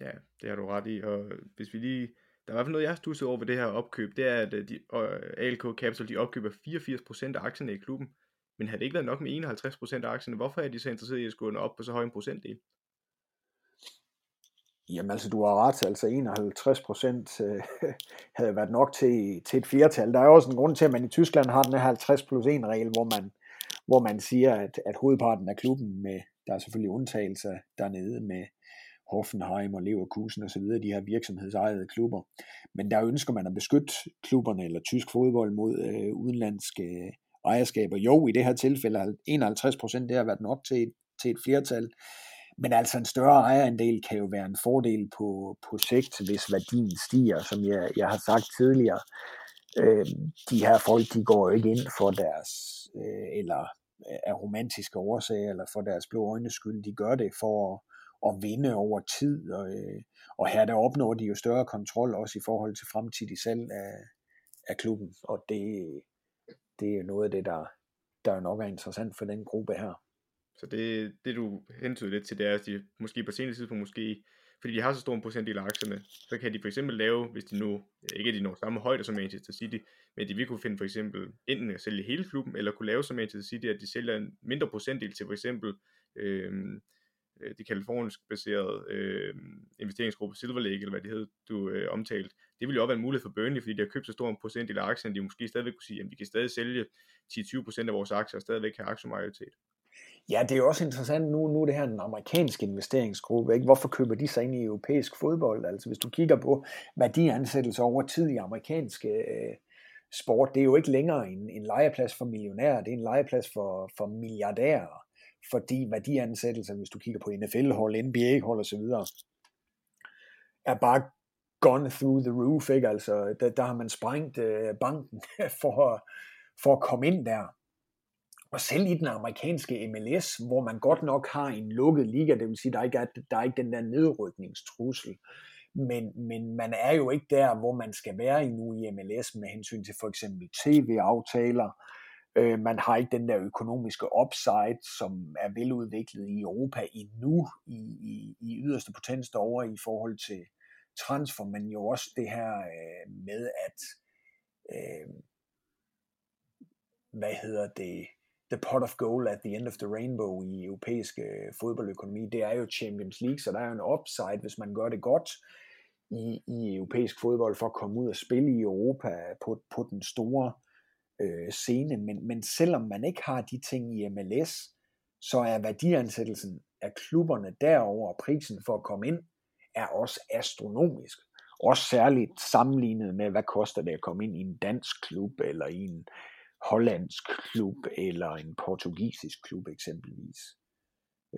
[SPEAKER 2] Ja, det har du ret i, og hvis vi lige, der er i hvert fald noget, jeg har stusset over ved det her opkøb, det er, at øh, de, uh, ALK Capital, de opkøber 84% af aktierne i klubben, men havde det ikke været nok med 51% af aktierne, hvorfor er de så interesseret i at skulle op på så høj en procentdel?
[SPEAKER 3] Jamen altså, du har ret. Altså 51 procent øh, havde været nok til, til et flertal. Der er også en grund til, at man i Tyskland har den her 50 plus 1 regel, hvor man, hvor man siger, at, at hovedparten af klubben, med, der er selvfølgelig undtagelser dernede med Hoffenheim og Leverkusen osv., de her virksomhedsejede klubber. Men der ønsker man at beskytte klubberne eller tysk fodbold mod øh, udenlandske øh, ejerskaber. Jo, i det her tilfælde 51 procent, det har været nok til et, til et flertal. Men altså en større ejerandel kan jo være en fordel på, på sigt, hvis værdien stiger, som jeg, jeg har sagt tidligere. Øh, de her folk, de går jo ikke ind for deres, øh, eller af romantiske årsager, eller for deres blå øjnes skyld. De gør det for at, at vinde over tid, og, øh, og her der opnår de jo større kontrol også i forhold til fremtidig salg af, af klubben, og det, det er noget af det, der, der nok er interessant for den gruppe her.
[SPEAKER 2] Så det, det du hentyder lidt til, det er, at de måske på senere tidspunkt måske, fordi de har så stor en procentdel af aktierne, så kan de for eksempel lave, hvis de nu, ikke er de når samme højde som Manchester City, men de vil kunne finde for eksempel enten at sælge hele klubben, eller kunne lave som Manchester City, at de sælger en mindre procentdel til for eksempel øhm, øh, det kalifornisk baserede øh, investeringsgruppe Silver Lake, eller hvad det hed, du øh, omtalte, det ville jo også være en mulighed for Burnley, fordi de har købt så stor en procentdel af aktierne, de måske stadigvæk kunne sige, at vi kan stadig sælge 10-20% af vores aktier og stadigvæk have aktiemajoritet.
[SPEAKER 3] Ja, det er jo også interessant nu, nu er det her en amerikansk investeringsgruppe. Ikke? Hvorfor køber de sig ind i europæisk fodbold? Altså hvis du kigger på værdiansættelser over tid i amerikanske øh, sport, det er jo ikke længere en, en legeplads for millionærer, det er en legeplads for, for milliardærer. Fordi værdiansættelser, hvis du kigger på NFL-hold, NBA-hold osv., er bare gone through the roof. Ikke? Altså, der, der har man sprængt øh, banken for, for at komme ind der. Og selv i den amerikanske MLS, hvor man godt nok har en lukket liga, det vil sige, der ikke er, der er ikke den der nedrykningstrussel, men, men man er jo ikke der, hvor man skal være endnu i MLS med hensyn til for eksempel tv-aftaler. Øh, man har ikke den der økonomiske upside, som er veludviklet i Europa endnu i, i, i yderste potens derovre i forhold til transfer, men jo også det her øh, med, at øh, hvad hedder det, the pot of gold at the end of the rainbow i europæisk øh, fodboldøkonomi, det er jo Champions League, så der er jo en upside, hvis man gør det godt i, i europæisk fodbold for at komme ud og spille i Europa på, på den store øh, scene. Men, men selvom man ikke har de ting i MLS, så er værdiansættelsen af klubberne derover og prisen for at komme ind, er også astronomisk. Også særligt sammenlignet med, hvad koster det at komme ind i en dansk klub, eller i en hollandsk klub eller en portugisisk klub eksempelvis.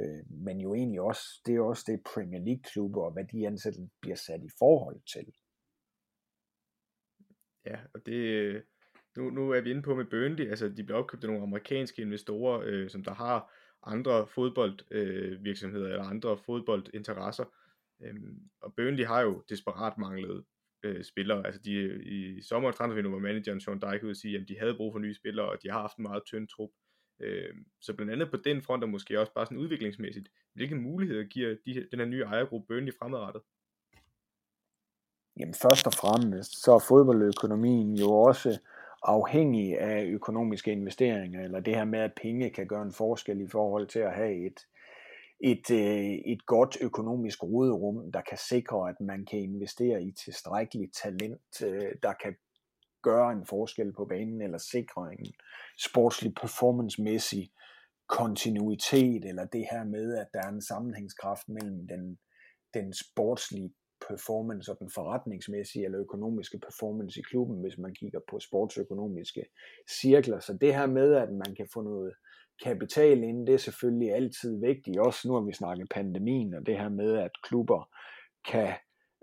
[SPEAKER 3] Øh, men jo egentlig også, det er også det Premier League klubber og hvad de ansatte bliver sat i forhold til.
[SPEAKER 2] Ja, og det, øh, nu, nu er vi inde på med Burnley, altså de bliver opkøbt af nogle amerikanske investorer, øh, som der har andre fodboldvirksomheder øh, eller andre fodboldinteresser. Øhm, og Burnley har jo desperat manglet øh, spillere. Altså de, i sommer transfervinduet var manageren Sean Dyke ud at sige, at de havde brug for nye spillere, og de har haft en meget tynd trup. Øh, så blandt andet på den front, og måske også bare sådan udviklingsmæssigt, hvilke muligheder giver de, den her nye ejergruppe Burnley fremadrettet?
[SPEAKER 3] Jamen først og fremmest, så er fodboldøkonomien jo også afhængig af økonomiske investeringer, eller det her med, at penge kan gøre en forskel i forhold til at have et, et, øh, et godt økonomisk råderum, der kan sikre, at man kan investere i tilstrækkeligt talent, øh, der kan gøre en forskel på banen, eller sikre en sportslig performancemæssig kontinuitet, eller det her med, at der er en sammenhængskraft mellem den, den sportslige performance og den forretningsmæssige eller økonomiske performance i klubben, hvis man kigger på sportsøkonomiske cirkler. Så det her med, at man kan få noget kapital ind, det er selvfølgelig altid vigtigt. Også nu har vi snakket pandemien, og det her med, at klubber kan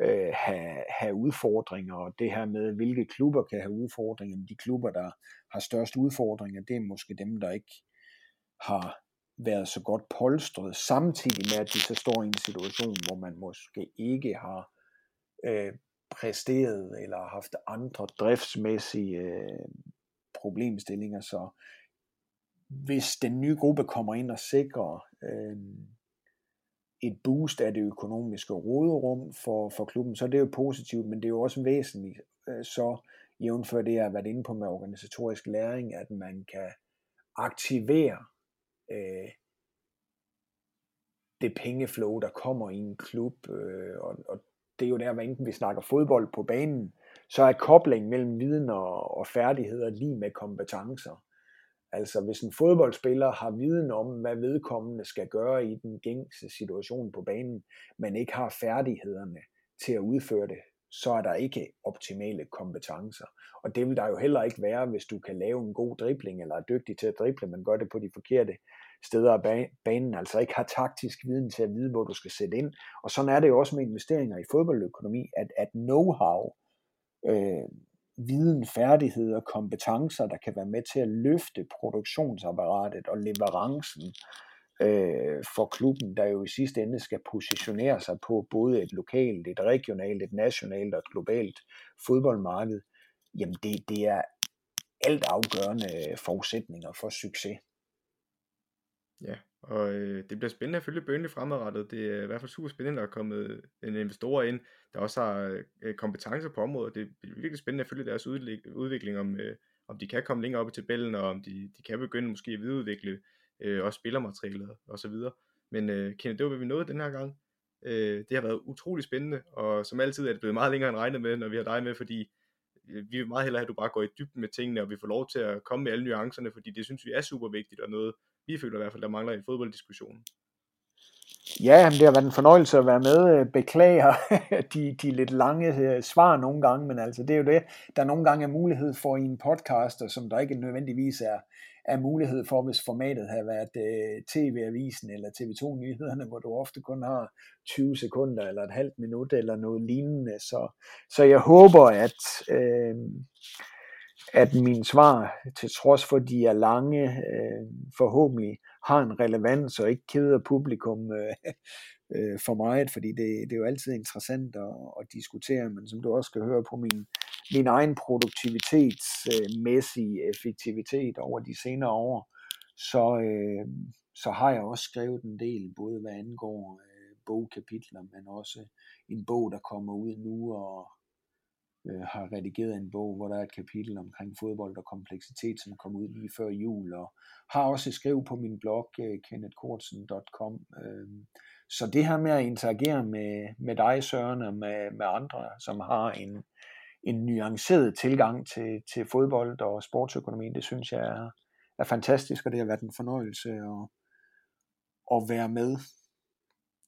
[SPEAKER 3] øh, have, have udfordringer, og det her med, hvilke klubber kan have udfordringer. De klubber, der har størst udfordringer, det er måske dem, der ikke har været så godt polstret, samtidig med, at de så står i en situation, hvor man måske ikke har øh, præsteret eller haft andre driftsmæssige øh, problemstillinger. Så hvis den nye gruppe kommer ind og sikrer øh, et boost af det økonomiske råderum for, for klubben, så er det jo positivt, men det er jo også væsentligt, øh, så jævnfør det, jeg har været inde på med organisatorisk læring, at man kan aktivere øh, det pengeflow, der kommer i en klub, øh, og, og det er jo der, hvor enten vi snakker fodbold på banen, så er koblingen mellem viden og, og færdigheder lige med kompetencer. Altså hvis en fodboldspiller har viden om, hvad vedkommende skal gøre i den gængse situation på banen, men ikke har færdighederne til at udføre det, så er der ikke optimale kompetencer. Og det vil der jo heller ikke være, hvis du kan lave en god dribling, eller er dygtig til at drible, men gør det på de forkerte steder af banen, altså ikke har taktisk viden til at vide, hvor du skal sætte ind. Og sådan er det jo også med investeringer i fodboldøkonomi, at, at know-how, øh, viden, færdigheder, kompetencer, der kan være med til at løfte produktionsapparatet og leverancen øh, for klubben, der jo i sidste ende skal positionere sig på både et lokalt, et regionalt, et nationalt og et globalt fodboldmarked, jamen det, det er alt afgørende øh, forudsætninger for succes.
[SPEAKER 2] Ja, og øh, det bliver spændende at følge Burnley fremadrettet. Det er i hvert fald super spændende, at der er kommet øh, en investor ind, der også har øh, kompetencer på området. Det er virkelig spændende at følge deres udvikling, om, øh, om de kan komme længere op i tabellen, og om de, de kan begynde måske at videreudvikle øh, også spillermaterialet og så videre. Men øh, Kenneth, det var, hvad vi nåede den her gang. Øh, det har været utrolig spændende, og som altid er det blevet meget længere end regnet med, når vi har dig med, fordi øh, vi vil meget hellere have, at du bare går i dybden med tingene, og vi får lov til at komme med alle nuancerne, fordi det synes vi er super vigtigt, og noget, vi føler i hvert fald, der mangler i fodbolddiskussionen.
[SPEAKER 3] Ja, det har været en fornøjelse at være med. Øh, beklager de, de lidt lange øh, svar nogle gange, men altså det er jo det, der nogle gange er mulighed for i en podcast, som der ikke nødvendigvis er, er mulighed for, hvis formatet havde været øh, TV-avisen eller TV2-nyhederne, hvor du ofte kun har 20 sekunder eller et halvt minut eller noget lignende. Så, så jeg håber, at, øh, at mine svar, til trods for de er lange, øh, forhåbentlig har en relevans og ikke keder publikum øh, øh, for meget, fordi det, det er jo altid interessant at, at diskutere, men som du også skal høre på min, min egen produktivitetsmæssige øh, effektivitet over de senere år, så, øh, så har jeg også skrevet en del, både hvad angår øh, bogkapitler, men også en bog, der kommer ud nu, og øh, har redigeret en bog, hvor der er et kapitel omkring fodbold og kompleksitet, som kom ud lige før jul, og har også skrevet på min blog, øh, kennethkortsen.com. Øh, så det her med at interagere med, med dig, Søren, og med, med andre, som har en, en nuanceret tilgang til, til fodbold og sportsøkonomi, det synes jeg er, er fantastisk, og det har været en fornøjelse at, at være med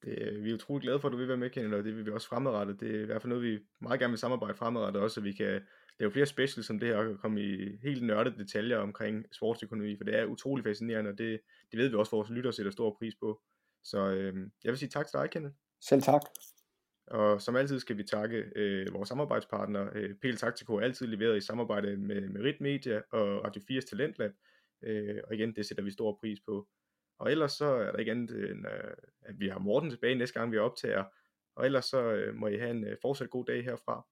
[SPEAKER 2] det, vi er utrolig glade for, at du vil være med, Kenneth, og det vil vi også fremadrettet. Det er i hvert fald noget, vi meget gerne vil samarbejde fremadrettet også, så vi kan lave flere specials som det her, og komme i helt nørdede detaljer omkring sportsøkonomi, for det er utrolig fascinerende, og det, det ved vi også, vores lytter sætter stor pris på. Så øh, jeg vil sige tak til dig, Kenneth.
[SPEAKER 3] Selv tak.
[SPEAKER 2] Og som altid skal vi takke øh, vores samarbejdspartner. Øh, PL Taktiko altid leveret i samarbejde med Merit Media og Radio 4's Talentlab. Øh, og igen, det sætter vi stor pris på. Og ellers så er der ikke andet end, øh, at vi har Morten tilbage næste gang vi optager. Og ellers så øh, må I have en øh, fortsat god dag herfra.